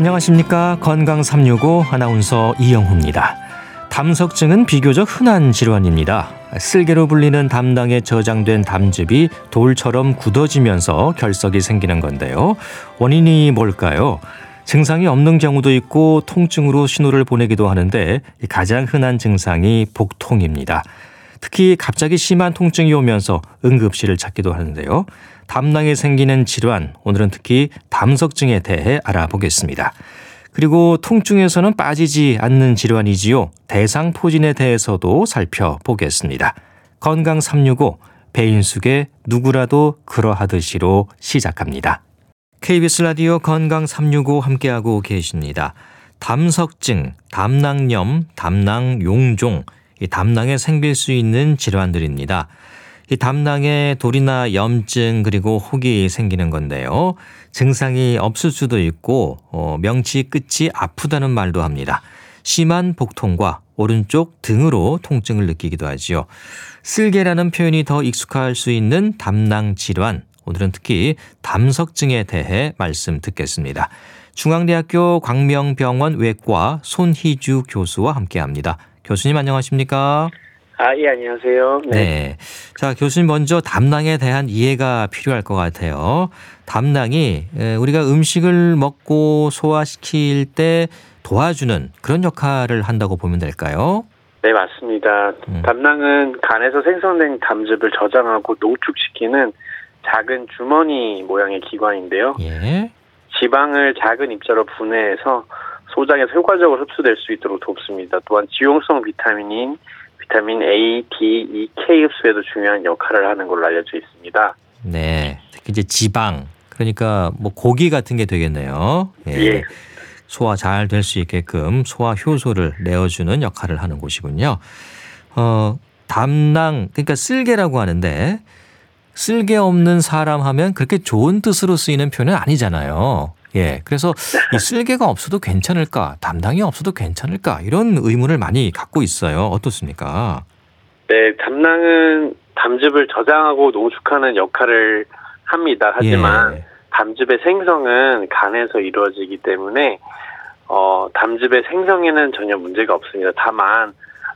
안녕하십니까. 건강 365 아나운서 이영호입니다. 담석증은 비교적 흔한 질환입니다. 쓸개로 불리는 담낭에 저장된 담즙이 돌처럼 굳어지면서 결석이 생기는 건데요. 원인이 뭘까요? 증상이 없는 경우도 있고 통증으로 신호를 보내기도 하는데 가장 흔한 증상이 복통입니다. 특히 갑자기 심한 통증이 오면서 응급실을 찾기도 하는데요. 담낭에 생기는 질환, 오늘은 특히 담석증에 대해 알아보겠습니다. 그리고 통증에서는 빠지지 않는 질환이지요. 대상포진에 대해서도 살펴보겠습니다. 건강 365 배인숙의 누구라도 그러하듯이로 시작합니다. KBS 라디오 건강 365 함께하고 계십니다. 담석증, 담낭염, 담낭용종, 이 담낭에 생길 수 있는 질환들입니다. 이 담낭에 돌이나 염증 그리고 혹이 생기는 건데요. 증상이 없을 수도 있고 어, 명치 끝이 아프다는 말도 합니다. 심한 복통과 오른쪽 등으로 통증을 느끼기도 하지요. 쓸개라는 표현이 더 익숙할 수 있는 담낭 질환. 오늘은 특히 담석증에 대해 말씀 듣겠습니다. 중앙대학교 광명병원 외과 손희주 교수와 함께합니다. 교수님 안녕하십니까? 아, 예, 안녕하세요. 네. 네. 자, 교수님 먼저 담낭에 대한 이해가 필요할 것 같아요. 담낭이 우리가 음식을 먹고 소화시킬 때 도와주는 그런 역할을 한다고 보면 될까요? 네, 맞습니다. 음. 담낭은 간에서 생성된 담즙을 저장하고 농축시키는 작은 주머니 모양의 기관인데요. 예. 지방을 작은 입자로 분해해서 소장에서 효과적으로 흡수될 수 있도록 돕습니다. 또한 지용성 비타민인 비타민 A, D, E, K 흡수에도 중요한 역할을 하는 걸로 알려져 있습니다. 네, 특히 이제 지방 그러니까 뭐 고기 같은 게 되겠네요. 예. 예. 소화 잘 될 수 있게끔 소화 효소를 내어주는 역할을 하는 곳이군요. 어, 담낭 그러니까 쓸개라고 하는데 쓸개 없는 사람 하면 그렇게 좋은 뜻으로 쓰이는 표현은 아니잖아요. 예. 그래서 이 쓸개가 없어도 괜찮을까, 담당이 없어도 괜찮을까, 이런 의문을 많이 갖고 있어요. 어떻습니까? 네, 담낭은 담즙을 저장하고 농축하는 역할을 합니다. 하지만 예. 담즙의 생성은 간에서 이루어지기 때문에 어, 담즙의 생성에는 전혀 문제가 없습니다. 다만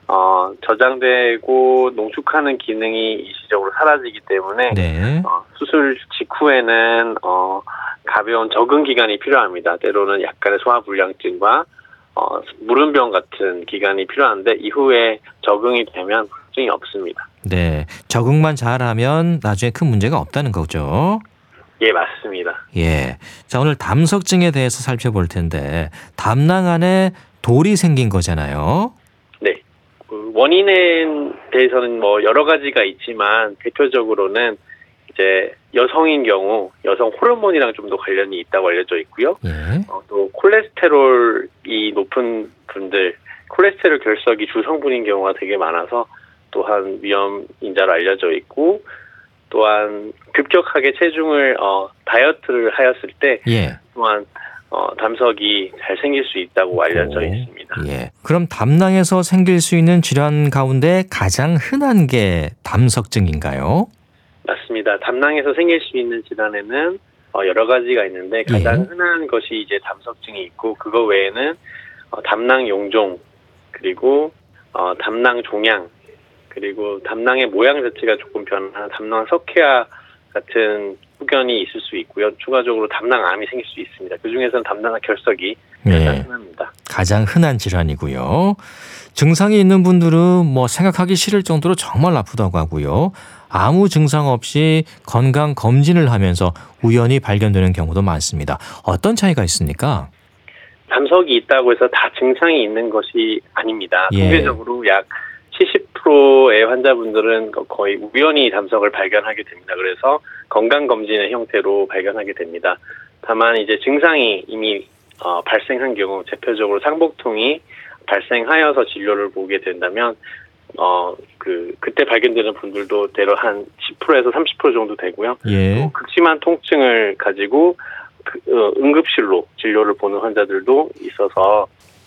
어, 저장되고 농축하는 기능이 일시적으로 사라지기 때문에 네. 어, 수술 직후에는 어, 가벼운 적응 기간이 필요합니다. 때로는 약간의 소화불량증과 어, 무름병 같은 기간이 필요한데 이후에 적응이 되면 걱정이 없습니다. 네, 적응만 잘하면 나중에 큰 문제가 없다는 거죠. 예, 맞습니다. 예. 자, 오늘 담석증에 대해서 살펴볼 텐데 담낭 안에 돌이 생긴 거잖아요. 네. 그 원인에 대해서는 뭐 여러 가지가 있지만 대표적으로는 이제 여성인 경우 여성 호르몬이랑 좀 더 관련이 있다고 알려져 있고요. 예. 어, 또 콜레스테롤이 높은 분들 콜레스테롤 결석이 주성분인 경우가 되게 많아서 또한 위험 인자로 알려져 있고 또한 급격하게 체중을 어, 다이어트를 하였을 때 예. 또한 어, 담석이 잘 생길 수 있다고 알려져 오, 있습니다. 예. 그럼 담낭에서 생길 수 있는 질환 가운데 가장 흔한 게 담석증인가요? 맞습니다. 담낭에서 생길 수 있는 질환에는 어, 여러 가지가 있는데 가장 예. 흔한 것이 이제 담석증이 있고 그거 외에는 어, 담낭 용종 그리고 어, 담낭 종양 그리고 담낭의 모양 자체가 조금 변한 담낭 석회화 같은 후견이 있을 수 있고요. 추가적으로 담낭암이 생길 수 있습니다. 그 중에서는 담낭 결석이 가장 네. 흔합니다. 가장 흔한 질환이고요. 증상이 있는 분들은 뭐 생각하기 싫을 정도로 정말 아프다고 하고요. 아무 증상 없이 건강 검진을 하면서 우연히 발견되는 경우도 많습니다. 어떤 차이가 있습니까? 담석이 있다고 해서 다 증상이 있는 것이 아닙니다. 예. 통계적으로 약 70% 의 환자분들은 거의 우연히 담석을 발견하게 됩니다. 그래서 건강검진의 형태로 발견하게 됩니다. 다만 이제 증상이 이미 어, 발생한 경우 대표적으로 상복통이 발생하여서 진료를 보게 된다면 어, 그, 그때 발견되는 분들도 대략 한 10%에서 30% 정도 되고요. 예. 또 극심한 통증을 가지고 그, 어, 응급실로 진료를 보는 환자들도 있어서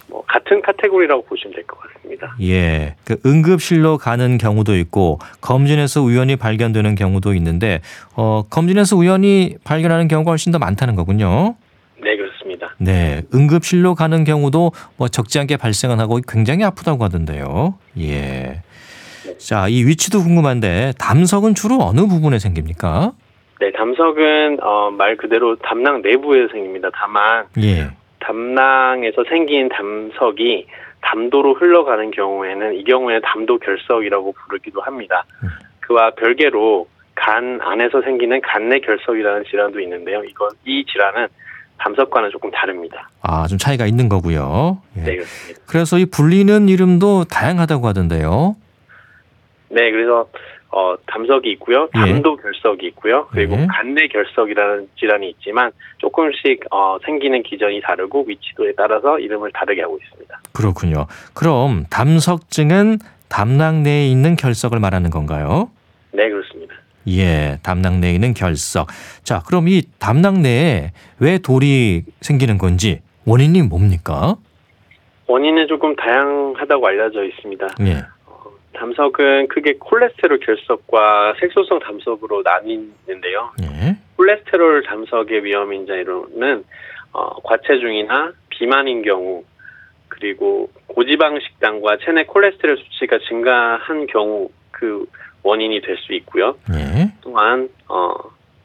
뭐 같은 카테고리라고 보시면 될 것 같습니다. 예. 그 응급실로 가는 경우도 있고 검진에서 우연히 발견되는 경우도 있는데 어, 검진에서 우연히 발견하는 경우가 훨씬 더 많다는 거군요. 네, 그렇습니다. 네, 응급실로 가는 경우도 뭐 적지 않게 발생을 하고 굉장히 아프다고 하던데요. 예. 자, 이 위치도 궁금한데 담석은 주로 어느 부분에 생깁니까? 네, 담석은 어, 말 그대로 담낭 내부에 생깁니다. 다만 예. 담낭에서 생긴 담석이 담도로 흘러가는 경우에는 이 경우에는 담도 결석이라고 부르기도 합니다. 음. 그와 별개로 간 안에서 생기는 간내 결석이라는 질환도 있는데요. 이거 이 질환은 담석과는 조금 다릅니다. 아, 좀 차이가 있는 거고요. 예. 네, 그렇습니다. 그래서 이 불리는 이름도 다양하다고 하던데요. 네, 그래서 어, 담석이 있고요, 예. 담도 결석이 있고요, 그리고 예. 간내 결석이라는 질환이 있지만 조금씩 어, 생기는 기전이 다르고 위치도에 따라서 이름을 다르게 하고 있습니다. 그렇군요. 그럼 담석증은 담낭 내에 있는 결석을 말하는 건가요? 네, 그렇습니다. 예, 담낭 내에 있는 결석. 자, 그럼 이 담낭 내에 왜 돌이 생기는 건지 원인이 뭡니까? 원인은 조금 다양하다고 알려져 있습니다. 예. 어, 담석은 크게 콜레스테롤 결석과 색소성 담석으로 나뉘는데요. 예. 콜레스테롤 담석의 위험 인자로는 어, 과체중이나 비만인 경우 그리고 고지방 식단과 체내 콜레스테롤 수치가 증가한 경우 그 원인이 될 수 있고요. 예. 또한 어,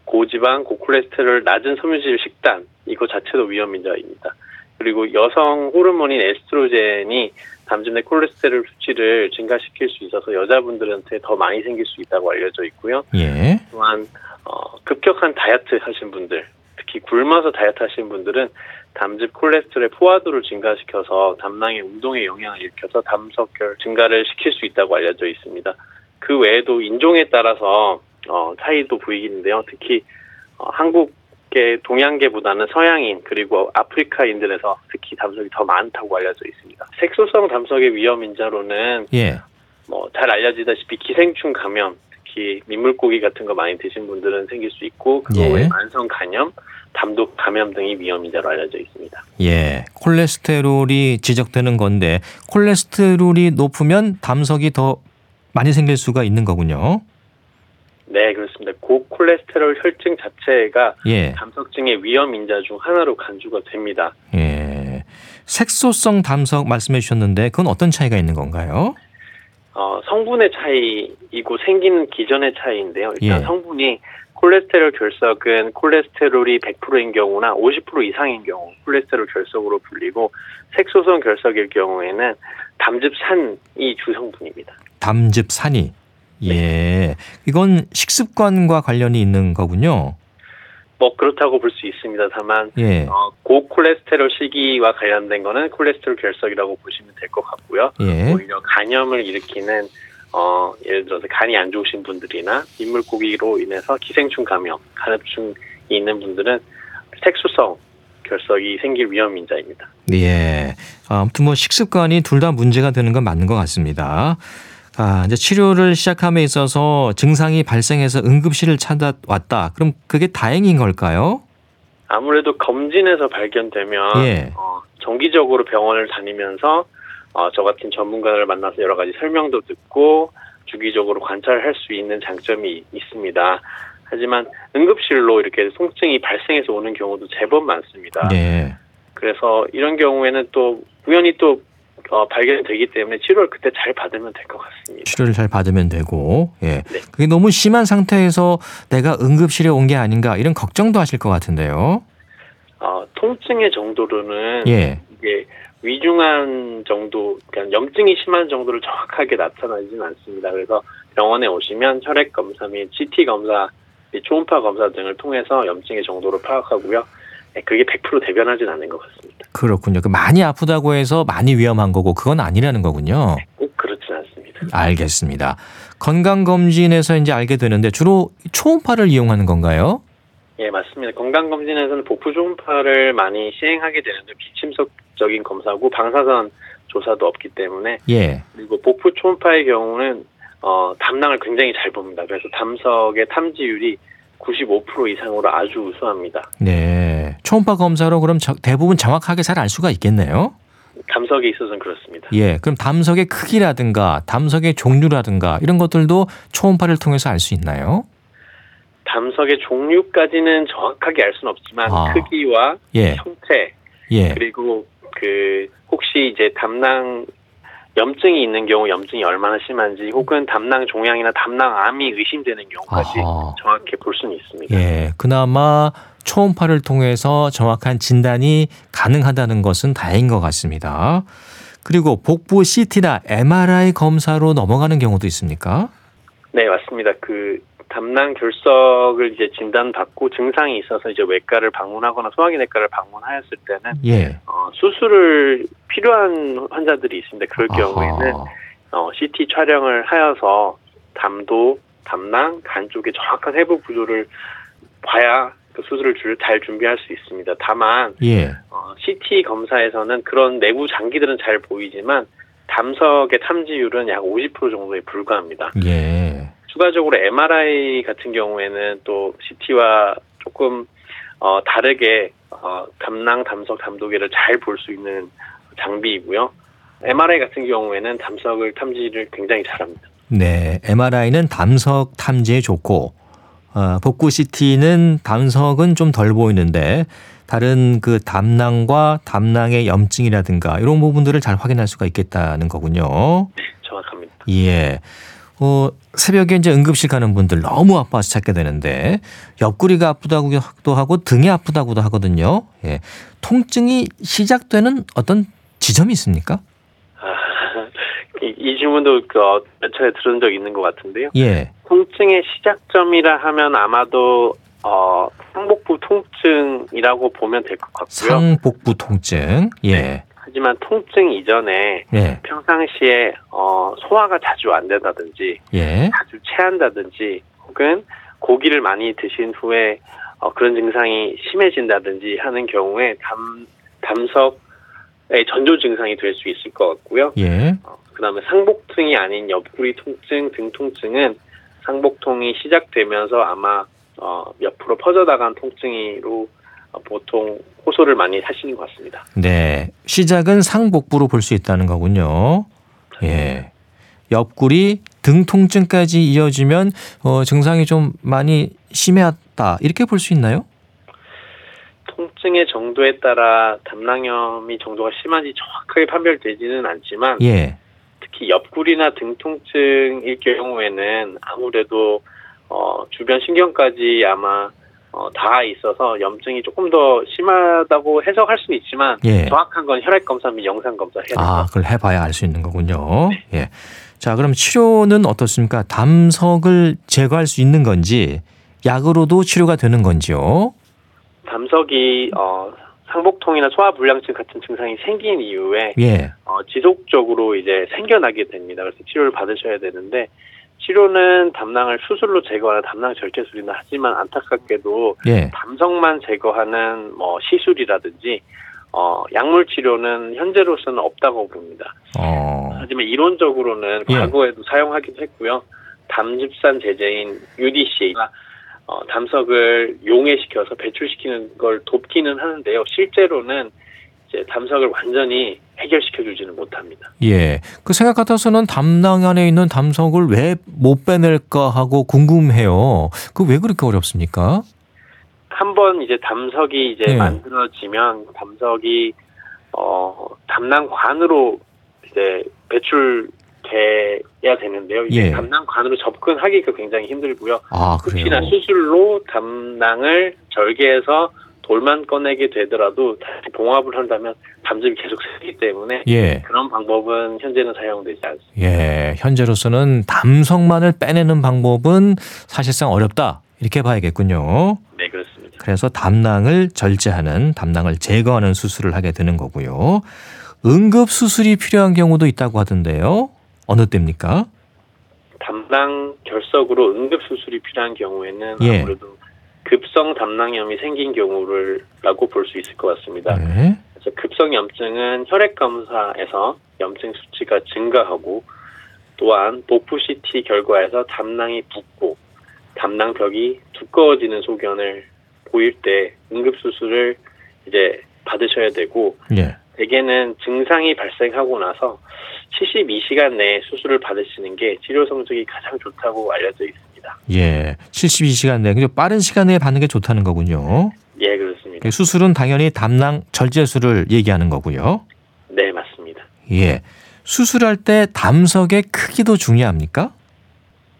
고지방, 고콜레스테롤, 낮은 섬유질 식단 이거 자체도 위험 인자입니다. 그리고 여성 호르몬인 에스트로겐이 담즙 내 콜레스테롤 수치를 증가시킬 수 있어서 여자분들한테 더 많이 생길 수 있다고 알려져 있고요. 예. 또한 어, 급격한 다이어트 하신 분들, 특히 굶어서 다이어트 하신 분들은 담즙 콜레스테롤의 포화도를 증가시켜서 담낭의 운동에 영향을 일으켜서 담석결 증가를 시킬 수 있다고 알려져 있습니다. 그 외에도 인종에 따라서 어, 차이도 보이는데요. 특히 어, 한국 계 동양계보다는 서양인 그리고 아프리카인들에서 특히 담석이 더 많다고 알려져 있습니다. 색소성 담석의 위험 인자로는 예. 뭐 잘 알려지다시피 기생충 감염, 특히 민물고기 같은 거 많이 드신 분들은 생길 수 있고 그거 예. 외에 만성 간염, 담독 감염 등이 위험 인자로 알려져 있습니다. 예. 콜레스테롤이 지적되는 건데 콜레스테롤이 높으면 담석이 더 많이 생길 수가 있는 거군요. 네, 그렇습니다. 고콜레스테롤 혈증 자체가 예. 담석증의 위험 인자 중 하나로 간주가 됩니다. 예. 색소성 담석 말씀해 주셨는데 그건 어떤 차이가 있는 건가요? 어, 성분의 차이이고 생기는 기전의 차이인데요. 일단 예. 성분이 콜레스테롤 결석은 콜레스테롤이 100%인 경우나 50% 이상인 경우 콜레스테롤 결석으로 불리고 색소성 결석일 경우에는 담즙산이 주성분입니다. 담즙산이. 예. 이건 식습관과 관련이 있는 거군요. 뭐 그렇다고 볼 수 있습니다. 다만 예. 어, 고콜레스테롤 시기와 관련된 거는 콜레스테롤 결석이라고 보시면 될 것 같고요. 예. 오히려 간염을 일으키는 어, 예를 들어서 간이 안 좋으신 분들이나 민물고기로 인해서 기생충 감염, 간흡증이 있는 분들은 색소성 결석이 생길 위험 인자입니다. 예. 아무튼 뭐 식습관이 둘 다 문제가 되는 건 맞는 것 같습니다. 아, 이제 치료를 시작함에 있어서 증상이 발생해서 응급실을 찾아왔다. 그럼 그게 다행인 걸까요? 아무래도 검진에서 발견되면 예. 어, 정기적으로 병원을 다니면서 어, 저 같은 전문가를 만나서 여러 가지 설명도 듣고 주기적으로 관찰할 수 있는 장점이 있습니다. 하지만 응급실로 이렇게 통증이 발생해서 오는 경우도 제법 많습니다. 네. 그래서 이런 경우에는 또 우연히 또 어, 발견되기 때문에 치료를 그때 잘 받으면 될 것 같습니다. 치료를 잘 받으면 되고, 예. 네. 그게 너무 심한 상태에서 내가 응급실에 온 게 아닌가 이런 걱정도 하실 것 같은데요. 어, 통증의 정도로는 예. 이게 위중한 정도, 그러니까 염증이 심한 정도를 정확하게 나타나지는 않습니다. 그래서 병원에 오시면 혈액 검사 및 CT 검사, 및 초음파 검사 등을 통해서 염증의 정도를 파악하고요. 네, 그게 100% 대변하진 않는 것 같습니다. 그렇군요. 그 많이 아프다고 해서 많이 위험한 거고 그건 아니라는 거군요. 꼭 그렇진 않습니다. 알겠습니다. 건강검진에서 이제 알게 되는데 주로 초음파를 이용하는 건가요? 예, 맞습니다. 건강검진에서는 복부 초음파를 많이 시행하게 되는데 비침석적인 검사고 방사선 조사도 없기 때문에 예. 그리고 복부 초음파의 경우는 어, 담낭을 굉장히 잘 봅니다. 그래서 담석의 탐지율이 95% 이상으로 아주 우수합니다. 네. 초음파 검사로 그럼 저- 대부분 정확하게 잘 알 수가 있겠네요. 담석에 있어서는 그렇습니다. 예. 그럼 담석의 크기라든가 담석의 종류라든가 이런 것들도 초음파를 통해서 알 수 있나요? 담석의 종류까지는 정확하게 알 수는 없지만 아. 크기와 예. 형태 예. 그리고 그 혹시 이제 담낭 염증이 있는 경우 염증이 얼마나 심한지 혹은 담낭 종양이나 담낭암이 의심되는 경우까지 아하. 정확히 볼 수는 있습니다. 예. 그나마 초음파를 통해서 정확한 진단이 가능하다는 것은 다행인 것 같습니다. 그리고 복부 CT나 MRI 검사로 넘어가는 경우도 있습니까? 네, 맞습니다. 그 담낭 결석을 이제 진단받고 증상이 있어서 이제 외과를 방문하거나 소화기내과를 방문하였을 때는 예. 어, 수술을 필요한 환자들이 있습니다. 그럴 경우에는. 어, CT 촬영을 하여서 담도, 담낭, 간 쪽의 정확한 해부 구조를 봐야 그 수술을 줄- 잘 준비할 수 있습니다. 다만 예. 어, CT 검사에서는 그런 내부 장기들은 잘 보이지만 담석의 탐지율은 약 50% 정도에 불과합니다. 예. 추가적으로 MRI 같은 경우에는 또 CT와 조금 어, 다르게 어, 담낭, 담석, 담도계를 잘 볼 수 있는 장비이고요. MRI 같은 경우에는 담석을 탐지를 굉장히 잘합니다. 네. MRI는 담석 탐지에 좋고 어, 복부 CT는 담석은 좀 덜 보이는데 다른 그 담낭과 담낭의 염증이라든가 이런 부분들을 잘 확인할 수가 있겠다는 거군요. 정확합니다. 예. 어, 새벽에 이제 응급실 가는 분들 너무 아파서 찾게 되는데 옆구리가 아프다고도 하고 등이 아프다고도 하거든요. 예. 통증이 시작되는 어떤 지점이 있습니까? 아, 이, 이 질문도 그, 어, 몇 차례 들은 적 있는 것 같은데요. 예. 통증의 시작점이라 하면 아마도 어, 상복부 통증이라고 보면 될 것 같고요. 상복부 통증. 예. 하지만 통증 이전에 예. 평상시에 어, 소화가 자주 안 된다든지 예. 자주 체한다든지 혹은 고기를 많이 드신 후에 어, 그런 증상이 심해진다든지 하는 경우에 담 담석의 전조 증상이 될 수 있을 것 같고요. 예. 어, 그다음에 상복통이 아닌 옆구리 통증, 등 통증은 상복통이 시작되면서 아마 어, 옆으로 퍼져나간 통증으로 어, 보통 호소를 많이 하시는 것 같습니다. 네. 시작은 상복부로 볼 수 있다는 거군요. 예. 옆구리, 등 통증까지 이어지면 어, 증상이 좀 많이 심해왔다. 이렇게 볼 수 있나요? 통증의 정도에 따라 담낭염이 정도가 심한지 정확하게 판별되지는 않지만 예. 특히 옆구리나 등 통증일 경우에는 아무래도 어, 주변 신경까지 아마 어, 닿아 있어서 염증이 조금 더 심하다고 해석할 수는 있지만 예. 정확한 건 혈액 검사 및 영상 검사 해야. 아, 그걸 해봐야 알 수 있는 거군요. 예. 자, 그럼 치료는 어떻습니까? 담석을 제거할 수 있는 건지, 약으로도 치료가 되는 건지요? 담석이 어, 상복통이나 소화불량증 같은 증상이 생긴 이후에 예. 어, 지속적으로 이제 생겨나게 됩니다. 그래서 치료를 받으셔야 되는데 치료는 담낭을 수술로 제거하는 담낭 절제술이나 하지만 안타깝게도 예. 담석만 제거하는 뭐 시술이라든지 어, 약물 치료는 현재로서는 없다고 봅니다. 어. 하지만 이론적으로는 예. 과거에도 사용하기도 했고요. 담즙산 제제인 UDC가 어, 담석을 용해시켜서 배출시키는 걸 돕기는 하는데요. 실제로는 이제 담석을 완전히 해결시켜 주지는 못합니다. 예. 그 생각 같아서는 담낭 안에 있는 담석을 왜 못 빼낼까 하고 궁금해요. 그 왜 그렇게 어렵습니까? 한 번 이제 담석이 이제 예. 만들어지면 담석이 어 담낭관으로 이제 배출 돼야 되는데요. 이제 예. 담낭관으로 접근하기가 굉장히 힘들고요. 아, 그래요. 혹시나 수술로 담낭을 절개해서 돌만 꺼내게 되더라도 다시 봉합을 한다면 담즙이 계속 새기 때문에 예. 그런 방법은 현재는 사용되지 않습니다. 예. 현재로서는 담석만을 빼내는 방법은 사실상 어렵다. 이렇게 봐야겠군요. 네 그렇습니다. 그래서 담낭을 절제하는 담낭을 제거하는 수술을 하게 되는 거고요. 응급 수술이 필요한 경우도 있다고 하던데요. 어느 때입니까? 담낭 결석으로 응급 수술이 필요한 경우에는 예. 아무래도 급성 담낭염이 생긴 경우를 라고 볼 수 있을 것 같습니다. 네. 그래서 급성 염증은 혈액 검사에서 염증 수치가 증가하고 또한 복부 CT 결과에서 담낭이 붓고 담낭벽이 두꺼워지는 소견을 보일 때 응급 수술을 이제 받으셔야 되고 예. 대개는 증상이 발생하고 나서 72시간 내에 수술을 받으시는 게 치료 성적이 가장 좋다고 알려져 있습니다. 예. 72시간 내에 그냥 빠른 시간 내에 받는 게 좋다는 거군요. 예, 그렇습니다. 있습니다. 수술은 당연히 담낭 절제술을 얘기하는 거고요. 네, 맞습니다. 예. 수술할 때 담석의 크기도 중요합니까?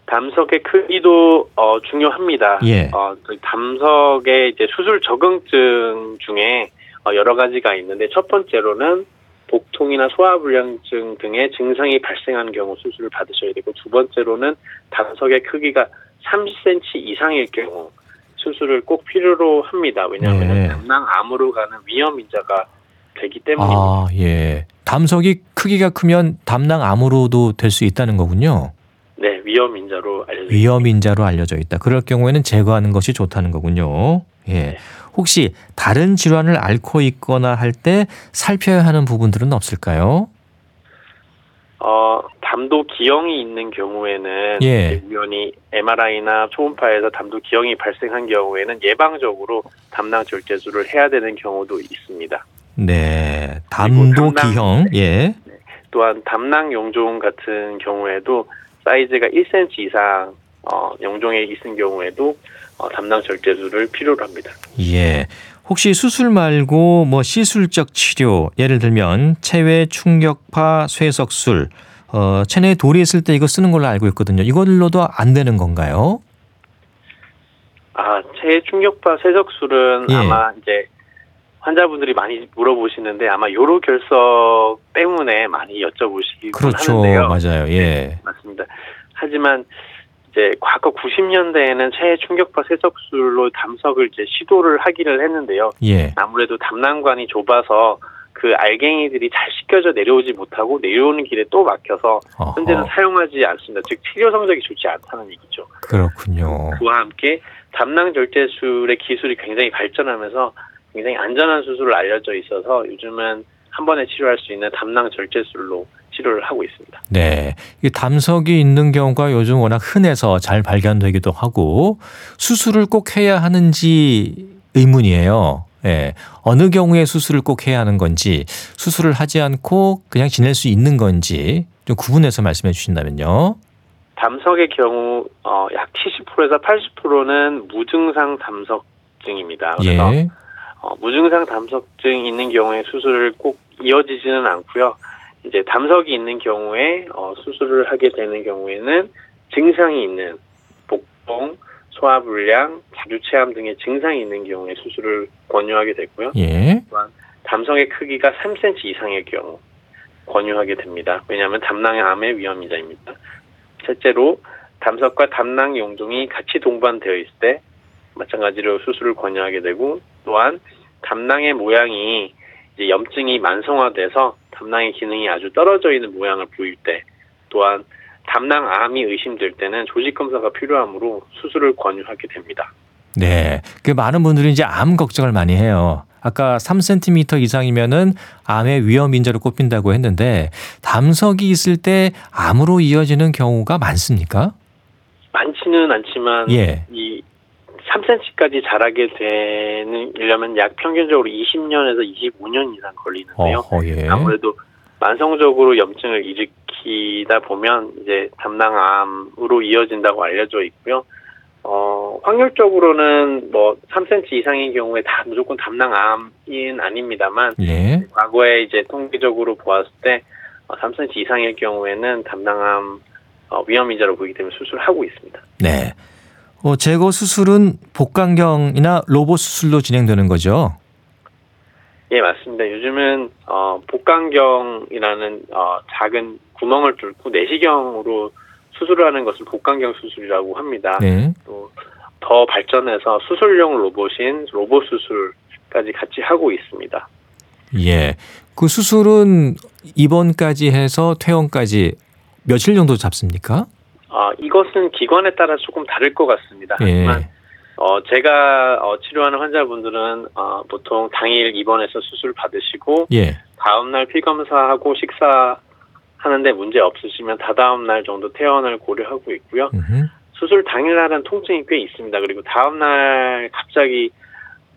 담석의 크기도 어, 중요합니다. 예. 어, 그 담석의 이제 수술 적응증 중에 어, 여러 가지가 있는데 첫 번째로는 복통이나 소화불량증 등의 증상이 발생한 경우 수술을 받으셔야 되고 두 번째로는 담석의 크기가 30cm 이상일 경우 수술을 꼭 필요로 합니다. 왜냐하면 네. 담낭암으로 가는 위험 인자가 되기 때문입니다. 아, 예. 담석이 크기가 크면 담낭암으로도 될 수 있다는 거군요. 네, 위험 인자로 알려져 위험 인자로 알려져 있다. 그럴 경우에는 제거하는 것이 좋다는 거군요. 예. 혹시 다른 질환을 앓고 있거나 할 때 살펴야 하는 부분들은 없을까요? 어, 담도 기형이 있는 경우에는 예. 우연히 MRI나 초음파에서 담도 기형이 발생한 경우에는 예방적으로 담낭 절제술을 해야 되는 경우도 있습니다. 네. 담도 담낭- 기형. 예. 또한 담낭 용종 같은 경우에도 사이즈가 1cm 이상 어, 용종에 있은 경우에도 어, 담낭 절제술을 필요로 합니다. 예. 혹시 수술 말고 뭐 시술적 치료, 예를 들면 체외 충격파 쇠석술, 어, 체내에 돌이 있을 때 이거 쓰는 걸로 알고 있거든요. 이걸로도 안 되는 건가요? 아, 체해 충격파 세석술은 예. 아마 이제 환자분들이 많이 물어보시는데 아마 요로 결석 때문에 많이 여쭤보시긴 그렇죠. 하는데요. 맞아요. 예. 맞습니다. 하지만 이제 과거 90년대에는 체해 충격파 세석술로 담석을 이제 시도를 하기를 했는데요. 예. 아무래도 담낭관이 좁아서 그 알갱이들이 잘 씻겨져 내려오지 못하고 내려오는 길에 또 막혀서 어허, 현재는 사용하지 않습니다. 즉 치료 성적이 좋지 않다는 얘기죠. 그렇군요. 그와 함께 담낭 절제술의 기술이 굉장히 발전하면서 굉장히 안전한 수술을 알려져 있어서 요즘은 한 번에 치료할 수 있는 담낭 절제술로 치료를 하고 있습니다. 네. 이 담석이 있는 경우가 요즘 워낙 흔해서 잘 발견되기도 하고 수술을 꼭 해야 하는지 의문이에요. 예. 어느 경우에 수술을 꼭 해야 하는 건지 수술을 하지 않고 그냥 지낼 수 있는 건지 좀 구분해서 말씀해 주신다면요. 담석의 경우 어, 약 70%에서 80%는 무증상 담석증입니다. 그래서 예. 어, 무증상 담석증이 있는 경우에 수술을 꼭 이어지지는 않고요. 이제 담석이 있는 경우에 어, 수술을 하게 되는 경우에는 증상이 있는 복통, 소화불량, 자주체함 등의 증상이 있는 경우에 수술을 권유하게 되고요. 예. 담석의 크기가 3cm 이상의 경우 권유하게 됩니다. 왜냐하면 담낭암의 위험이자입니다. 실제로 담석과 담낭 용종이 같이 동반되어 있을 때 마찬가지로 수술을 권유하게 되고 또한 담낭의 모양이 이제 염증이 만성화돼서 담낭의 기능이 아주 떨어져 있는 모양을 보일 때 또한 담낭암이 의심될 때는 조직 검사가 필요하므로 수술을 권유하게 됩니다. 네. 그 많은 분들이 이제 암 걱정을 많이 해요. 아까 3cm 이상이면은 암의 위험 인자로 꼽힌다고 했는데 담석이 있을 때 암으로 이어지는 경우가 많습니까? 많지는 않지만 예. 이 3cm까지 자라게 되려면 약 평균적으로 20년에서 25년 이상 걸리는데요. 어허, 예. 아무래도 만성적으로 염증을 일으키다 보면 이제 담낭암으로 이어진다고 알려져 있고요. 어, 확률적으로는 뭐 3cm 이상인 경우에 다 무조건 담낭암인 아닙니다만 예. 과거에 이제 통계적으로 보았을 때 어, 3cm 이상일 경우에는 담낭암 어, 위험 인자로 보이기 때문에 수술하고 있습니다. 네. 어, 제거 수술은 복강경이나 로봇 수술로 진행되는 거죠. 예, 맞습니다. 요즘은 어, 복강경이라는 어, 작은 구멍을 뚫고 내시경으로 수술을 하는 것을 복강경 수술이라고 합니다. 네. 또더 발전해서 수술용 로봇인 로봇 수술까지 같이 하고 있습니다. 예. 그 수술은 입원까지 해서 퇴원까지 며칠 정도 잡습니까? 어, 이것은 기관에 따라 조금 다를 것 같습니다. 하지만 예. 어, 제가 어, 치료하는 환자분들은 어, 보통 당일 입원해서 수술 받으시고 예. 다음날 피 검사하고 식사 하는데 문제 없으시면 다다음 날 정도 퇴원을 고려하고 있고요. 음흠. 수술 당일날은 통증이 꽤 있습니다. 그리고 다음날 갑자기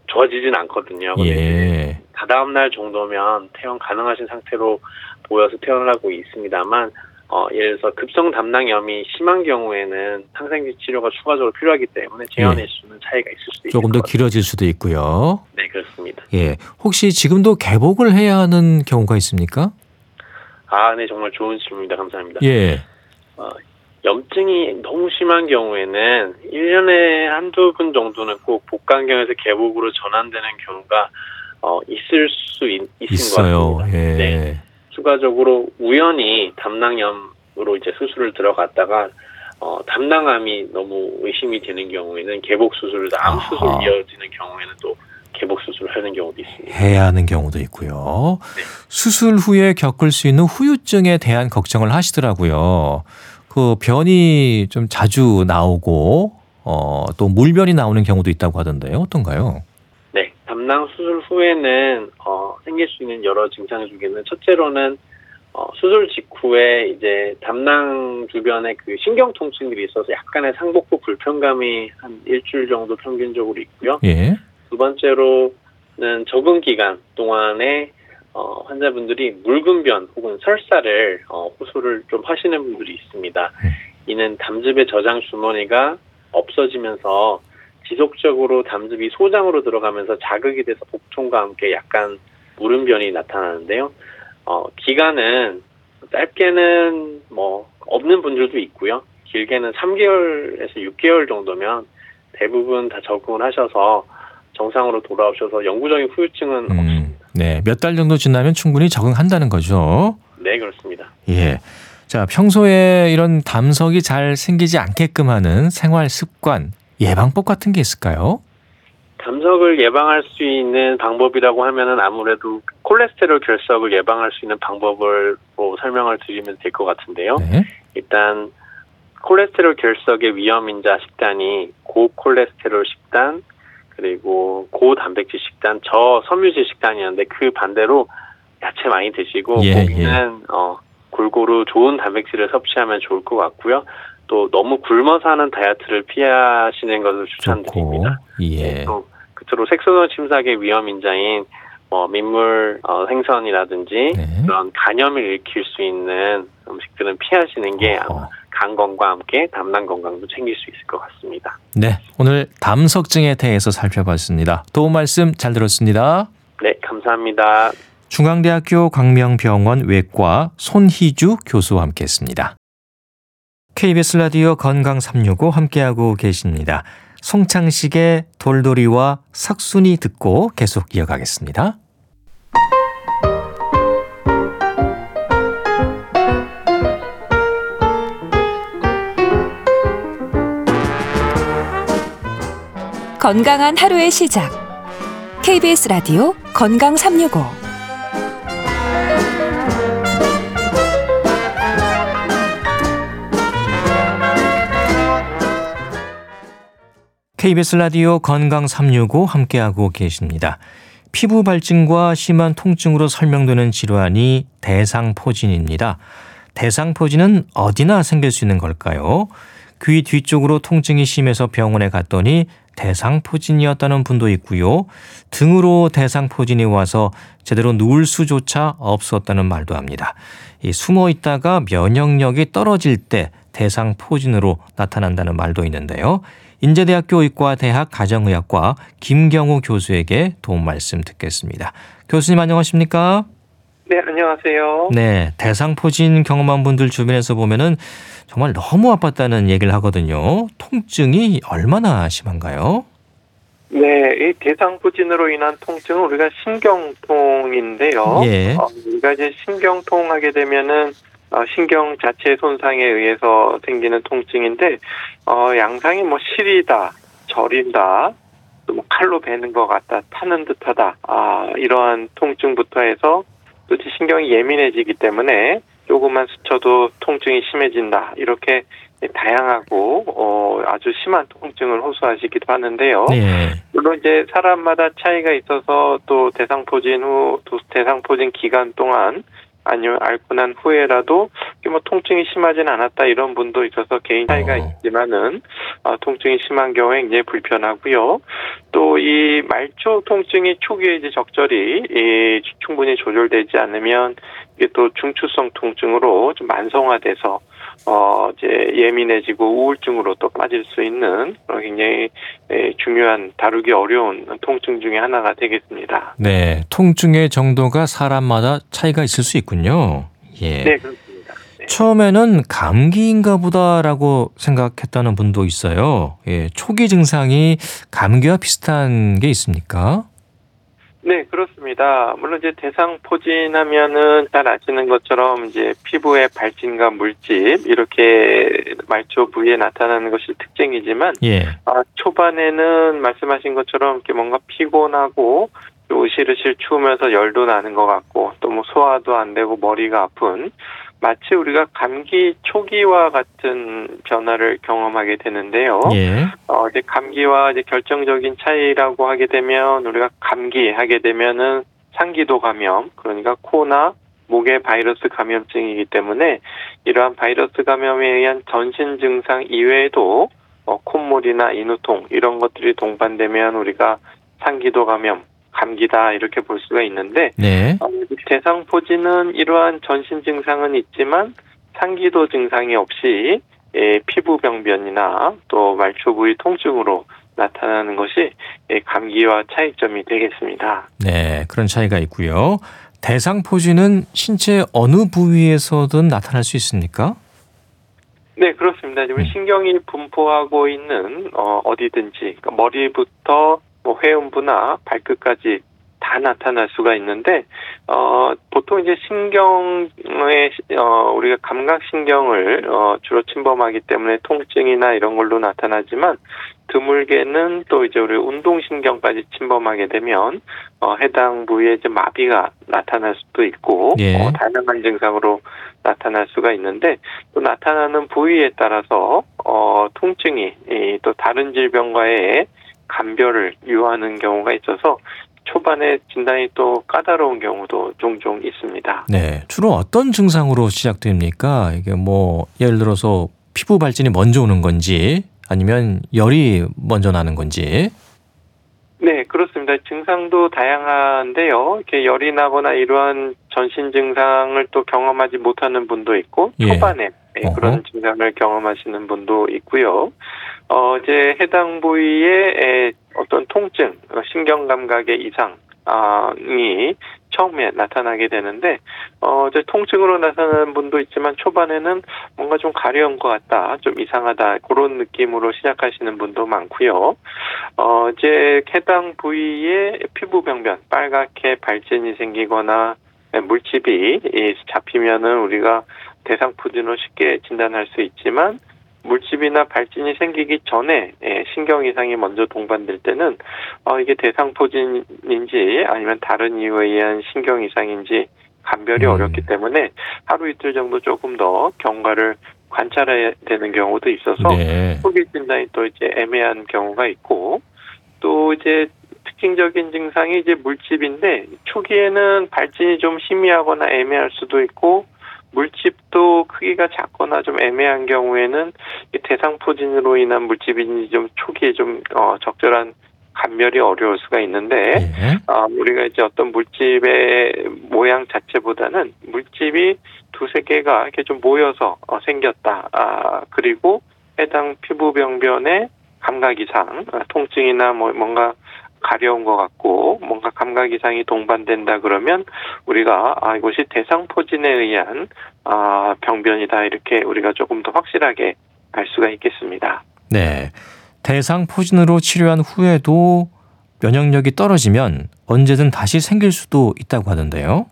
좋아지진 않거든요. 예. 다다음 날 정도면 퇴원 가능하신 상태로 보여서 퇴원을 하고 있습니다만 어, 예를 들어서 급성 담낭염이 심한 경우에는 항생제 치료가 추가적으로 필요하기 때문에 재현의 수는 차이가 있을 수도 있을 조금 더. 길어질 수도 있고요. 네, 그렇습니다. 예. 혹시 지금도 개복을 해야 하는 경우가 있습니까? 아, 네, 정말 좋은 질문입니다. 감사합니다. 예. 어, 염증이 너무 심한 경우에는 1년에 한두 분 정도는 꼭 복강경에서 개복으로 전환되는 경우가 어, 있을 수 있, 있어요. 것 같습니다. 예. 네. 추가적으로 우연히 담낭염으로 이제 수술을 들어갔다가 어, 담낭암이 너무 의심이 되는 경우에는 개복 수술을 암 수술. 이어지는 경우에는 또 개복 수술을 하는 경우도 있습니다. 해야 하는 경우도 있고요. 네. 수술 후에 겪을 수 있는 후유증에 대한 걱정을 하시더라고요. 그 변이 좀 자주 나오고 어, 또 물변이 나오는 경우도 있다고 하던데요. 어떤가요? 네, 담낭 수술 후에는 어, 생길 수 있는 여러 증상 중에는 첫째로는 어, 수술 직후에 이제 담낭 주변에 그 신경 통증들이 있어서 약간의 상복부 불편감이 한 일주일 정도 평균적으로 있고요. 예. 두 번째로는 적응 기간 동안에 어, 환자분들이 묽은 변 혹은 설사를 어, 호소를 좀 하시는 분들이 있습니다. 음. 이는 담즙의 저장 주머니가 없어지면서 지속적으로 담즙이 소장으로 들어가면서 자극이 돼서 복통과 함께 약간 무름변이 나타나는데요. 어, 기간은 짧게는 뭐 없는 분들도 있고요. 길게는 3개월에서 6개월 정도면 대부분 다 적응을 하셔서 정상으로 돌아오셔서 영구적인 후유증은 음, 없습니다. 네. 몇 달 정도 지나면 충분히 적응한다는 거죠. 네, 그렇습니다. 예. 자, 평소에 이런 담석이 잘 생기지 않게끔 하는 생활 습관, 예방법 같은 게 있을까요? 담석을 예방할 수 있는 방법이라고 하면은 아무래도 콜레스테롤 결석을 예방할 수 있는 방법을 뭐 설명을 드리면 될 것 같은데요. 네. 일단 콜레스테롤 결석의 위험 인자 식단이 고콜레스테롤 식단 그리고 고단백질 식단, 저섬유질 식단이었는데 그 반대로 야채 많이 드시고 예, 고기는 어 골고루 좋은 단백질을 섭취하면 좋을 것 같고요. 또 너무 굶어서 하는 다이어트를 피하시는 것을. 추천드립니다. 예. 또 끝으로 색소성 침삭의 위험 인자인 뭐 민물 어, 생선이라든지 네. 그런 간염을 일으킬 수 있는 음식들은 피하시는 게 아마 어허. 간건과 함께 담낭 건강도 챙길 수 있을 것 같습니다. 네, 오늘 담석증에 대해서 살펴봤습니다. 도움 말씀 잘 들었습니다. 네, 감사합니다. 중앙대학교 광명병원 외과 손희주 교수와 함께했습니다. KBS 라디오 건강 365 함께하고 계십니다. 송창식의 돌돌이와 석순이 듣고 계속 이어가겠습니다. 건강한 하루의 시작. KBS 라디오 건강 365. KBS 라디오 건강 365 함께하고 계십니다. 피부 발진과 심한 통증으로 설명되는 질환이 대상포진입니다. 대상포진은 어디나 생길 수 있는 걸까요? 귀 뒤쪽으로 통증이 심해서 병원에 갔더니 대상포진이었다는 분도 있고요. 등으로 대상포진이 와서 제대로 누울 수조차 없었다는 말도 합니다. 이 숨어 있다가 면역력이 떨어질 때 대상포진으로 나타난다는 말도 있는데요. 인제대학교 의과대학 가정의학과 김경우 교수에게 도움 말씀 듣겠습니다. 교수님 안녕하십니까? 네, 안녕하세요. 네, 대상포진 경험한 분들 주변에서 보면은 정말 너무 아팠다는 얘기를 하거든요. 통증이 얼마나 심한가요? 네, 이 대상부진으로 인한 통증은 우리가 신경통인데요. 예. 어, 우리가 이제 신경통 하게 되면은 어, 신경 자체 손상에 의해서 생기는 통증인데 어, 양상이 뭐 시리다, 저린다, 또뭐 칼로 베는 것 같다, 타는 듯하다, 아 이러한 통증부터 해서 또 신경이 예민해지기 때문에 조금만 스쳐도 통증이 심해진다 이렇게 다양하고 어, 아주 심한 통증을 호소하시기도 하는데요. 네. 물론 이제 사람마다 차이가 있어서 또 대상포진 후또 대상포진 기간 동안 아니면 앓고 난 후에라도 뭐 통증이 심하진 않았다 이런 분도 있어서 개인 차이가 어. 있지만은 어, 통증이 심한 경우에 굉장히 불편하고요. 또 이 말초 통증이 초기에 이제 적절히 이 충분히 조절되지 않으면 이게 또 중추성 통증으로 좀 만성화돼서 어 이제 예민해지고 우울증으로 또 빠질 수 있는 굉장히 에, 중요한 다루기 어려운 통증 중에 하나가 되겠습니다. 네, 통증의 정도가 사람마다 차이가 있을 수 있군요. 예. 네, 그렇습니다. 네. 처음에는 감기인가 보다라고 생각했다는 분도 있어요. 예, 초기 증상이 감기와 비슷한 게 있습니까? 네, 그렇습니다. 물론 이제 대상 포진하면은 잘 아시는 것처럼 이제 피부의 발진과 물집 이렇게 말초 부위에 나타나는 것이 특징이지만 예. 아, 초반에는 말씀하신 것처럼 이렇게 뭔가 피곤하고 또 으실으실 추우면서 열도 나는 것 같고 또 뭐 소화도 안 되고 머리가 아픈 마치 우리가 감기 초기와 같은 변화를 경험하게 되는데요. 예. 어, 이제 감기와 이제 결정적인 차이라고 하게 되면 우리가 감기 하게 되면은 상기도 감염 그러니까 코나 목의 바이러스 감염증이기 때문에 이러한 바이러스 감염에 의한 전신 증상 이외에도 어, 콧물이나 인후통 이런 것들이 동반되면 우리가 상기도 감염 감기다 이렇게 볼 수가 있는데 네. 어, 대상포진은 이러한 전신 증상은 있지만 상기도 증상이 없이 예, 피부 병변이나 또 말초 부위 통증으로 나타나는 것이 예, 감기와 차이점이 되겠습니다. 네, 그런 차이가 있고요. 대상포진은 신체 어느 부위에서든 나타날 수 있습니까? 네, 그렇습니다. 지금 음. 신경이 분포하고 있는 어, 어디든지 그러니까 머리부터 뭐 회음부나 발끝까지 다 나타날 수가 있는데 어, 보통 이제 신경의 어, 우리가 감각 신경을 어, 주로 침범하기 때문에 통증이나 이런 걸로 나타나지만 드물게는 또 이제 우리 운동 신경까지 침범하게 되면 어, 해당 부위에 이제 마비가 나타날 수도 있고 예. 어, 다양한 증상으로 나타날 수가 있는데 또 나타나는 부위에 따라서 어, 통증이 이, 또 다른 질병과의 감별을 유하는 경우가 있어서 초반에 진단이 또 까다로운 경우도 종종 있습니다. 네, 주로 어떤 증상으로 시작됩니까? 이게 뭐 예를 들어서 피부 발진이 먼저 오는 건지 아니면 열이 먼저 나는 건지. 네, 그렇습니다. 증상도 다양한데요. 이렇게 열이 나거나 이러한 전신 증상을 또 경험하지 못하는 분도 있고 예. 초반에 예, 어허. 그런 증상을 경험하시는 분도 있고요. 어, 이제 해당 부위에 에, 어떤 통증, 어, 신경 감각의 이상 이 처음에 나타나게 되는데, 어, 이제 통증으로 나타나는 분도 있지만 초반에는 뭔가 좀 가려운 것 같다, 좀 이상하다, 그런 느낌으로 시작하시는 분도 많고요. 어, 이제 해당 부위에 피부 병변, 빨갛게 발진이 생기거나 네, 물집이 이, 잡히면은 우리가 대상 포진으로 쉽게 진단할 수 있지만 물집이나 발진이 생기기 전에 예, 신경 이상이 먼저 동반될 때는 어, 이게 대상 포진인지 아니면 다른 이유에 의한 신경 이상인지 감별이 음. 어렵기 때문에 하루 이틀 정도 조금 더 경과를 관찰해야 되는 경우도 있어서 네. 초기 진단이 또 이제 애매한 경우가 있고 또 이제 특징적인 증상이 이제 물집인데 초기에는 발진이 좀 희미하거나 애매할 수도 있고 물집도 크기가 작거나 좀 애매한 경우에는 이 대상 포진으로 인한 물집인지 좀 초기에 좀 어, 적절한 감별이 어려울 수가 있는데 예. 아, 우리가 이제 어떤 물집의 모양 자체보다는 물집이 두세 개가 이렇게 좀 모여서 어, 생겼다. 아, 그리고 해당 피부 병변의 감각 이상, 아, 통증이나 뭐 뭔가 가려운 것 같고 뭔가 감각 이상이 동반된다 그러면 우리가 아 이것이 대상포진에 의한 아 병변이다 이렇게 우리가 조금 더 확실하게 알 수가 있겠습니다. 네. 대상포진으로 치료한 후에도 면역력이 떨어지면 언제든 다시 생길 수도 있다고 하던데요.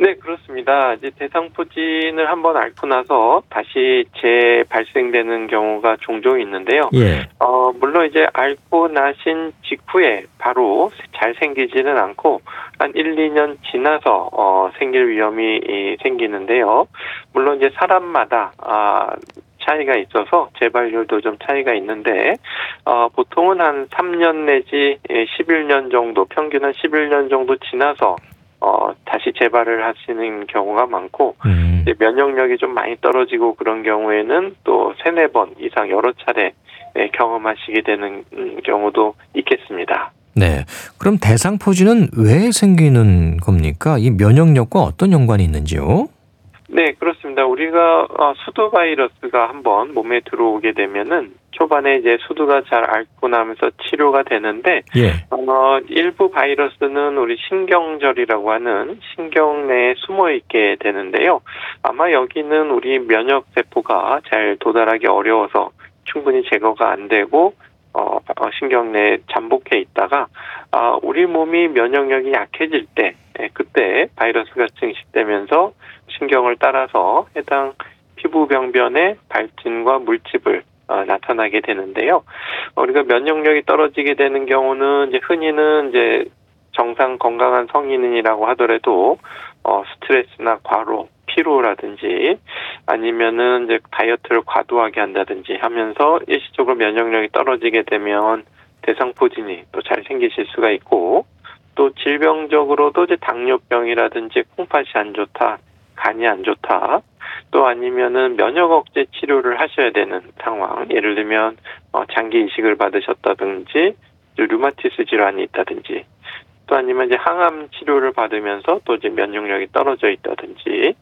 네, 그렇습니다. 이제 대상포진을 한번 앓고 나서 다시 재발생되는 경우가 종종 있는데요. 예. 어, 물론 이제 앓고 나신 직후에 바로 잘 생기지는 않고 한 1, 2년 지나서 어, 생길 위험이 이, 생기는데요. 물론 이제 사람마다 아, 차이가 있어서 재발률도 좀 차이가 있는데 어, 보통은 한 3년 내지 예, 11년 정도 평균 한 11년 정도 지나서 어, 다시 재발을 하시는 경우가 많고, 음. 이제 면역력이 좀 많이 떨어지고 그런 경우에는 또 세네 번 이상 여러 차례 예, 경험하시게 되는 음, 경우도 있겠습니다. 네. 그럼 대상포진은 왜 생기는 겁니까? 이 면역력과 어떤 연관이 있는지요? 네, 그렇습니다. 우리가 어, 수두 바이러스가 한번 몸에 들어오게 되면은 초반에 이제 수두가 잘 앓고 나면서 치료가 되는데 예. 어, 일부 바이러스는 우리 신경절이라고 하는 신경 내에 숨어 있게 되는데요. 아마 여기는 우리 면역 세포가 잘 도달하기 어려워서 충분히 제거가 안 되고 어, 어, 신경 내에 잠복해 있다가 아, 우리 몸이 면역력이 약해질 때 예, 그때 바이러스가 증식되면서 신경을 따라서 해당 피부 병변에 발진과 물집을 어, 나타나게 되는데요. 어, 우리가 면역력이 떨어지게 되는 경우는 이제 흔히는 이제 정상 건강한 성인이라고 하더라도 어, 스트레스나 과로, 피로라든지 아니면은 이제 다이어트를 과도하게 한다든지 하면서 일시적으로 면역력이 떨어지게 되면 대상포진이 또 잘 생기실 수가 있고 또 질병적으로도 이제 당뇨병이라든지 콩팥이 안 좋다, 간이 안 좋다, 또 아니면은 면역 억제 치료를 하셔야 되는 상황. 예를 들면 어, 장기 이식을 받으셨다든지 류마티스 질환이 있다든지 또 아니면 이제 항암 치료를 받으면서 또 이제 면역력이 떨어져 있다든지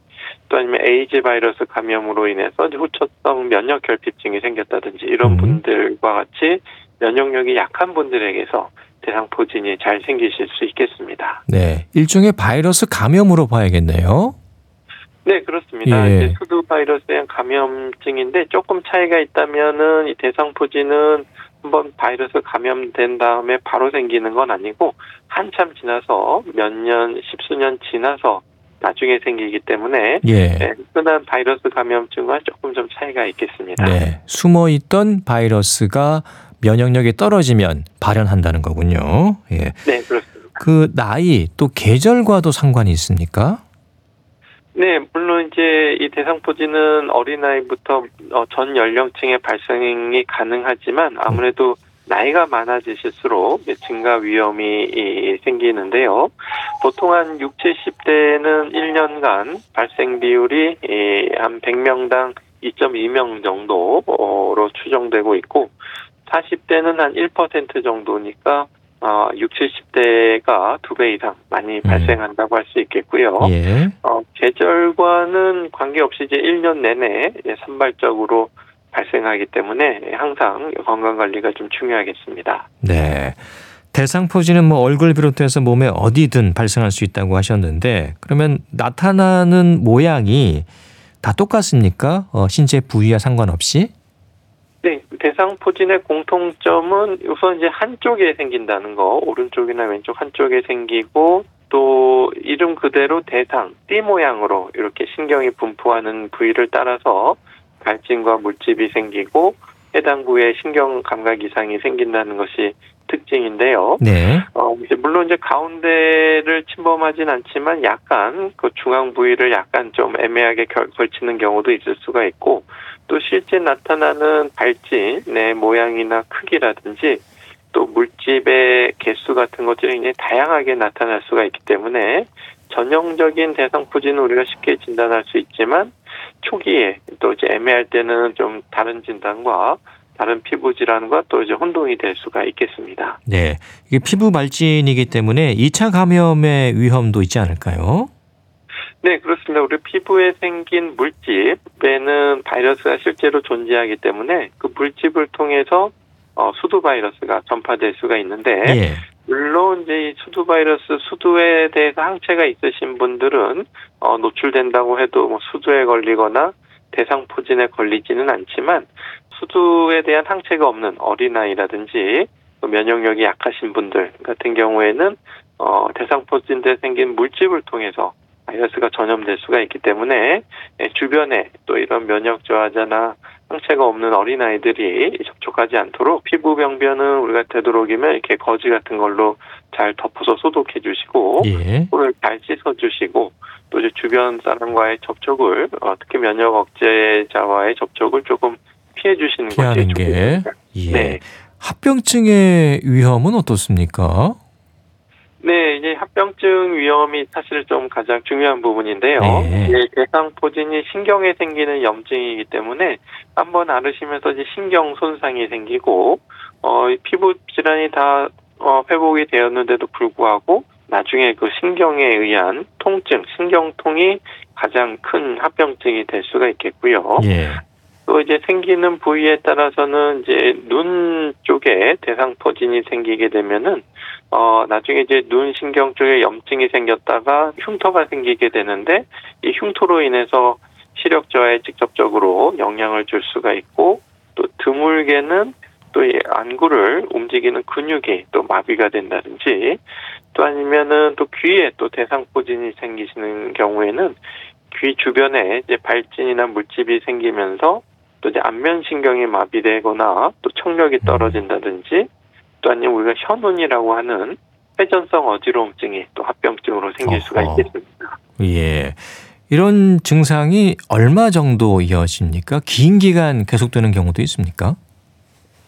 또 아니면 에이즈 바이러스 감염으로 인해서 후천성 면역 결핍증이 생겼다든지 이런 음. 분들과 같이 면역력이 약한 분들에게서 대상 포진이 잘 생기실 수 있겠습니다. 네. 일종의 바이러스 감염으로 봐야겠네요. 네, 그렇습니다. 예. 이제 수두 바이러스에 감염증인데 조금 차이가 있다면은 이 대상포진은 한번 바이러스 감염된 다음에 바로 생기는 건 아니고 한참 지나서 몇 년, 십수년 지나서 나중에 생기기 때문에 예. 네, 흔한 바이러스 감염증과 조금 좀 차이가 있겠습니다. 네. 숨어 있던 바이러스가 면역력이 떨어지면 발현한다는 거군요. 예. 네, 그렇습니다. 그 나이 또 계절과도 상관이 있습니까? 네, 물론 이제 이 대상포진은 어린아이부터 어, 전 연령층의 발생이 가능하지만 아무래도 나이가 많아지실수록 증가 위험이 이, 생기는데요. 보통 한 6, 70대는 1년간 발생 비율이 이, 한 100명당 2.2명 정도로 추정되고 있고 40대는 한 1% 정도니까 어, 6, 70대가 두 배 이상 많이 발생한다고 할 수 있겠고요. 예. 어, 계절과는 관계없이 이제 1년 내내 이제 산발적으로 발생하기 때문에 항상 건강 관리가 좀 중요하겠습니다. 네. 대상포진은 뭐 얼굴 비롯해서 몸에 어디든 발생할 수 있다고 하셨는데 그러면 나타나는 모양이 다 똑같습니까? 어, 신체 부위와 상관없이? 네, 대상 포진의 공통점은 우선 이제 한쪽에 생긴다는 거, 오른쪽이나 왼쪽 한쪽에 생기고 또 이름 그대로 대상, 띠 모양으로 이렇게 신경이 분포하는 부위를 따라서 발진과 물집이 생기고 해당 부위에 신경 감각 이상이 생긴다는 것이 특징인데요. 네. 어, 이제 물론 이제 가운데를 침범하진 않지만 약간 그 중앙 부위를 약간 좀 애매하게 결, 걸치는 경우도 있을 수가 있고 또 실제 나타나는 발진의 모양이나 크기라든지 또 물집의 개수 같은 것들이 굉장히 다양하게 나타날 수가 있기 때문에 전형적인 대상 포진은 우리가 쉽게 진단할 수 있지만 초기에 또 이제 애매할 때는 좀 다른 진단과 다른 피부 질환과 또 이제 혼동이 될 수가 있겠습니다. 네. 이게 피부 발진이기 때문에 2차 감염의 위험도 있지 않을까요? 네, 그렇습니다. 우리 피부에 생긴 물집에는 바이러스가 실제로 존재하기 때문에 그 물집을 통해서 어, 수두 바이러스가 전파될 수가 있는데 예. 물론 이제 이 수두 바이러스 수두에 대해서 항체가 있으신 분들은 어, 노출된다고 해도 뭐 수두에 걸리거나 대상포진에 걸리지는 않지만 수두에 대한 항체가 없는 어린아이라든지 또 면역력이 약하신 분들 같은 경우에는 어, 대상포진에 생긴 물집을 통해서 바이러스가 전염될 수가 있기 때문에 예, 주변에 또 이런 면역 저하자나 항체가 없는 어린아이들이 접촉하지 않도록 피부 병변은 우리가 되도록이면 이렇게 거즈 같은 걸로 잘 덮어서 소독해 주시고 예. 손을 잘 씻어 주시고 또 이제 주변 사람과의 접촉을 어, 특히 면역 억제자와의 접촉을 조금 피해 주시는 것이. 좋겠습니다. 예. 네. 합병증의 위험은 어떻습니까? 합병증 위험이 사실 좀 가장 중요한 부분인데요. 네. 이제 대상 포진이 신경에 생기는 염증이기 때문에 한번 앓으시면서 이제 신경 손상이 생기고 어, 이 피부 질환이 다 어, 회복이 되었는데도 불구하고 나중에 그 신경에 의한 통증, 신경통이 가장 큰 합병증이 될 수가 있겠고요. 예. 또 이제 생기는 부위에 따라서는 이제 눈 쪽에 대상포진이 생기게 되면은 어 나중에 이제 눈 신경 쪽에 염증이 생겼다가 흉터가 생기게 되는데 이 흉터로 인해서 시력 저하에 직접적으로 영향을 줄 수가 있고 또 드물게는 또 이 안구를 움직이는 근육이 또 마비가 된다든지 또 아니면은 또 귀에 또 대상포진이 생기시는 경우에는 귀 주변에 이제 발진이나 물집이 생기면서 또 이제 안면신경이 마비되거나 또 청력이 떨어진다든지 또 아니면 우리가 현운이라고 하는 회전성 어지러움증이 또 합병증으로 생길 수가 어허. 있겠습니다. 예. 이런 증상이 얼마 정도 이어집니까? 긴 기간 계속되는 경우도 있습니까?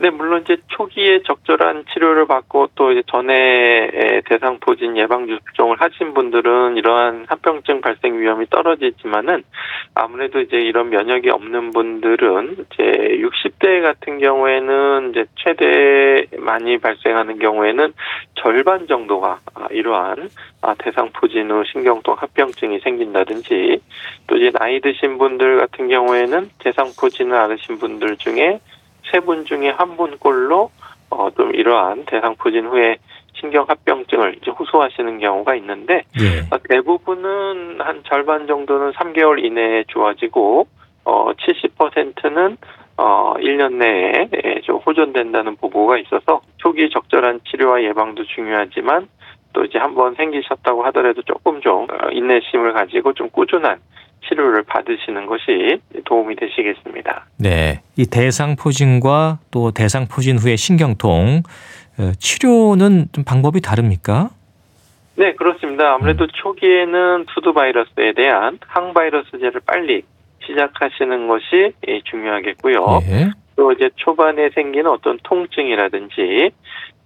네, 물론 이제 초기에 적절한 치료를 받고 또 이제 전에 대상 포진 예방 접종을 하신 분들은 이러한 합병증 발생 위험이 떨어지지만은 아무래도 이제 이런 면역이 없는 분들은 이제 60대 같은 경우에는 이제 최대 많이 발생하는 경우에는 절반 정도가 아, 이러한 아, 대상 포진 후 신경통 합병증이 생긴다든지 또 이제 나이 드신 분들 같은 경우에는 대상 포진을 앓으신 분들 중에 세 분 중에 한 분꼴로 어, 좀 이러한 대상 포진 후에 신경합병증을 이제 호소하시는 경우가 있는데 예. 어, 대부분은 한 절반 정도는 3개월 이내에 좋아지고 어 70%는 어 1년 내에 예, 좀 호전된다는 보고가 있어서 초기 적절한 치료와 예방도 중요하지만 또 이제 한번 생기셨다고 하더라도 조금 좀 어, 인내심을 가지고 좀 꾸준한 치료를 받으시는 것이 도움이 되시겠습니다. 네. 이 대상포진과 또 대상포진 후의 신경통 어, 치료는 좀 방법이 다릅니까? 네, 그렇습니다. 아무래도 초기에는 수두 바이러스에 대한 항바이러스제를 빨리 시작하시는 것이 예, 중요하겠고요. 예. 또 이제 초반에 생기는 어떤 통증이라든지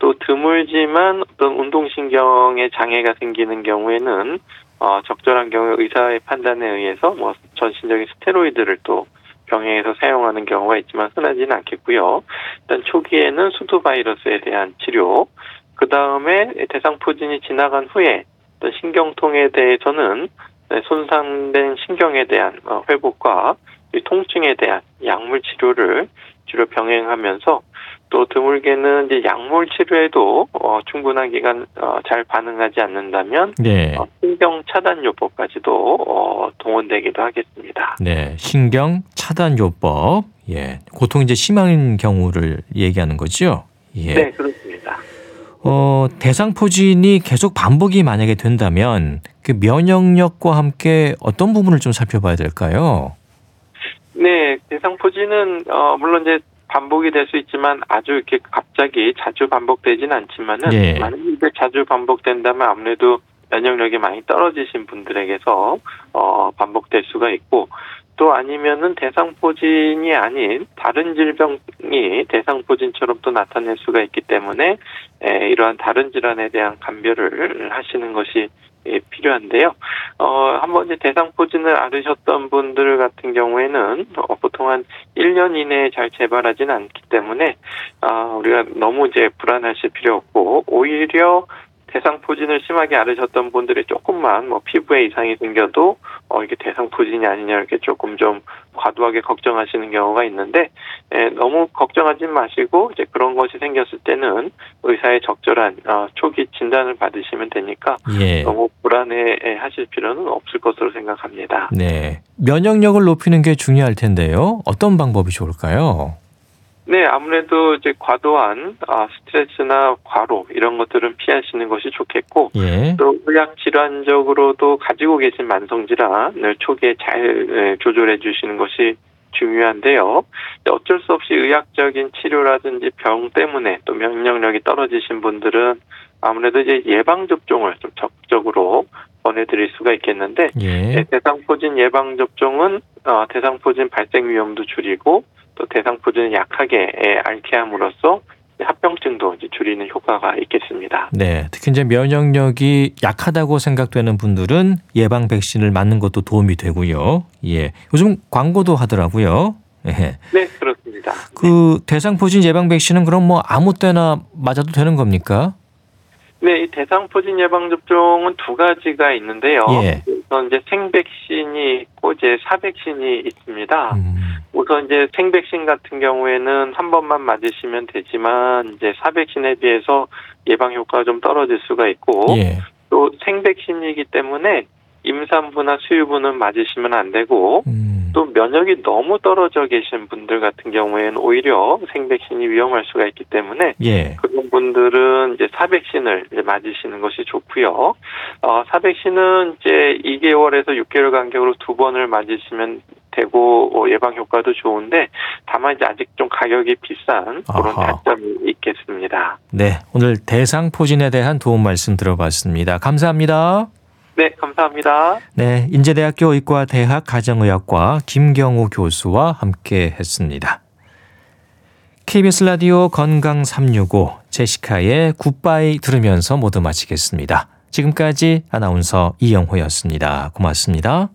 또 드물지만 어떤 운동신경에 장애가 생기는 경우에는 어, 적절한 경우에 의사의 판단에 의해서 뭐 전신적인 스테로이드를 또 병행해서 사용하는 경우가 있지만 흔하지는 않겠고요. 일단 초기에는 수두 바이러스에 대한 치료, 그 다음에 대상포진이 지나간 후에 어떤 신경통에 대해서는 네, 손상된 신경에 대한 어, 회복과 이 통증에 대한 약물 치료를 주로 병행하면서 또 드물게는 이제 약물 치료에도 어, 충분한 기간 어, 잘 반응하지 않는다면 네. 어, 신경 차단 요법까지도 어, 동원되기도 하겠습니다. 네. 신경 차단 요법. 예. 고통이 이제 심한 경우를 얘기하는 거죠. 예. 네, 그렇습니다. 어, 대상포진이 계속 반복이 만약에 된다면 그 면역력과 함께 어떤 부분을 좀 살펴봐야 될까요? 네, 대상포진은 어, 물론 이제 반복이 될 수 있지만 아주 이렇게 갑자기 자주 반복되지는 않지만은 예. 만약에 자주 반복된다면 아무래도 면역력이 많이 떨어지신 분들에게서 어, 반복될 수가 있고 또 아니면은 대상포진이 아닌 다른 질병이 대상포진처럼 또 나타낼 수가 있기 때문에 에, 이러한 다른 질환에 대한 감별을 하시는 것이 예, 필요한데요. 어, 한번 이제 대상포진을 앓으셨던 분들 같은 경우에는 어, 보통 한 1년 이내에 잘 재발하지는 않기 때문에 아, 우리가 너무 이제 불안하실 필요 없고 오히려 대상포진을 심하게 앓으셨던 분들이 조금만 뭐 피부에 이상이 생겨도 어 이게 대상포진이 아니냐 이렇게 조금 좀 과도하게 걱정하시는 경우가 있는데 에, 너무 걱정하지 마시고 이제 그런 것이 생겼을 때는 의사의 적절한 어, 초기 진단을 받으시면 되니까 예. 너무 불안해 하실 필요는 없을 것으로 생각합니다. 네. 면역력을 높이는 게 중요할 텐데요. 어떤 방법이 좋을까요? 네, 아무래도 이제 과도한 아, 스트레스나 과로 이런 것들은 피하시는 것이 좋겠고 예. 또 의학 질환적으로도 가지고 계신 만성 질환을 초기에 잘 에, 조절해 주시는 것이 중요한데요. 어쩔 수 없이 의학적인 치료라든지 병 때문에 또 면역력이 떨어지신 분들은 아무래도 이제 예방 접종을 좀 적극적으로 권해드릴 수가 있겠는데 예. 대상포진 예방 접종은 어, 대상포진 발생 위험도 줄이고 또 대상포진을 약하게 에, 앓게 함으로써 합병증도 줄이는 효과가 있겠습니다. 네, 특히 이제 면역력이 약하다고 생각되는 분들은 예방 백신을 맞는 것도 도움이 되고요. 예, 요즘 광고도 하더라고요. 예. 네, 그렇습니다. 그 대상포진 예방 백신은 그럼 뭐 아무 때나 맞아도 되는 겁니까? 네, 이 대상 포진 예방 접종은 두 가지가 있는데요. 예. 우선 이제 생백신이 있고 이제 사백신이 있습니다. 음, 우선 이제 생백신 같은 경우에는 한 번만 맞으시면 되지만 이제 사백신에 비해서 예방 효과가 좀 떨어질 수가 있고 예. 또 생백신이기 때문에 임산부나 수유부는 맞으시면 안 되고 음, 또 면역이 너무 떨어져 계신 분들 같은 경우에는 오히려 생백신이 위험할 수가 있기 때문에 예. 그런 분들은 이제 사백신을 이제 맞으시는 것이 좋고요. 어, 사백신은 이제 2개월에서 6개월 간격으로 두 번을 맞으시면 되고 어, 예방 효과도 좋은데 다만 이제 아직 좀 가격이 비싼 그런 아하. 단점이 있겠습니다. 네, 오늘 대상포진에 대한 도움 말씀 들어봤습니다. 감사합니다. 네, 감사합니다. 네, 인제대학교 의과대학 가정의학과 김경우 교수와 함께 했습니다. KBS 라디오 건강 365 제시카의 굿바이 들으면서 모두 마치겠습니다. 지금까지 아나운서 이영호였습니다. 고맙습니다.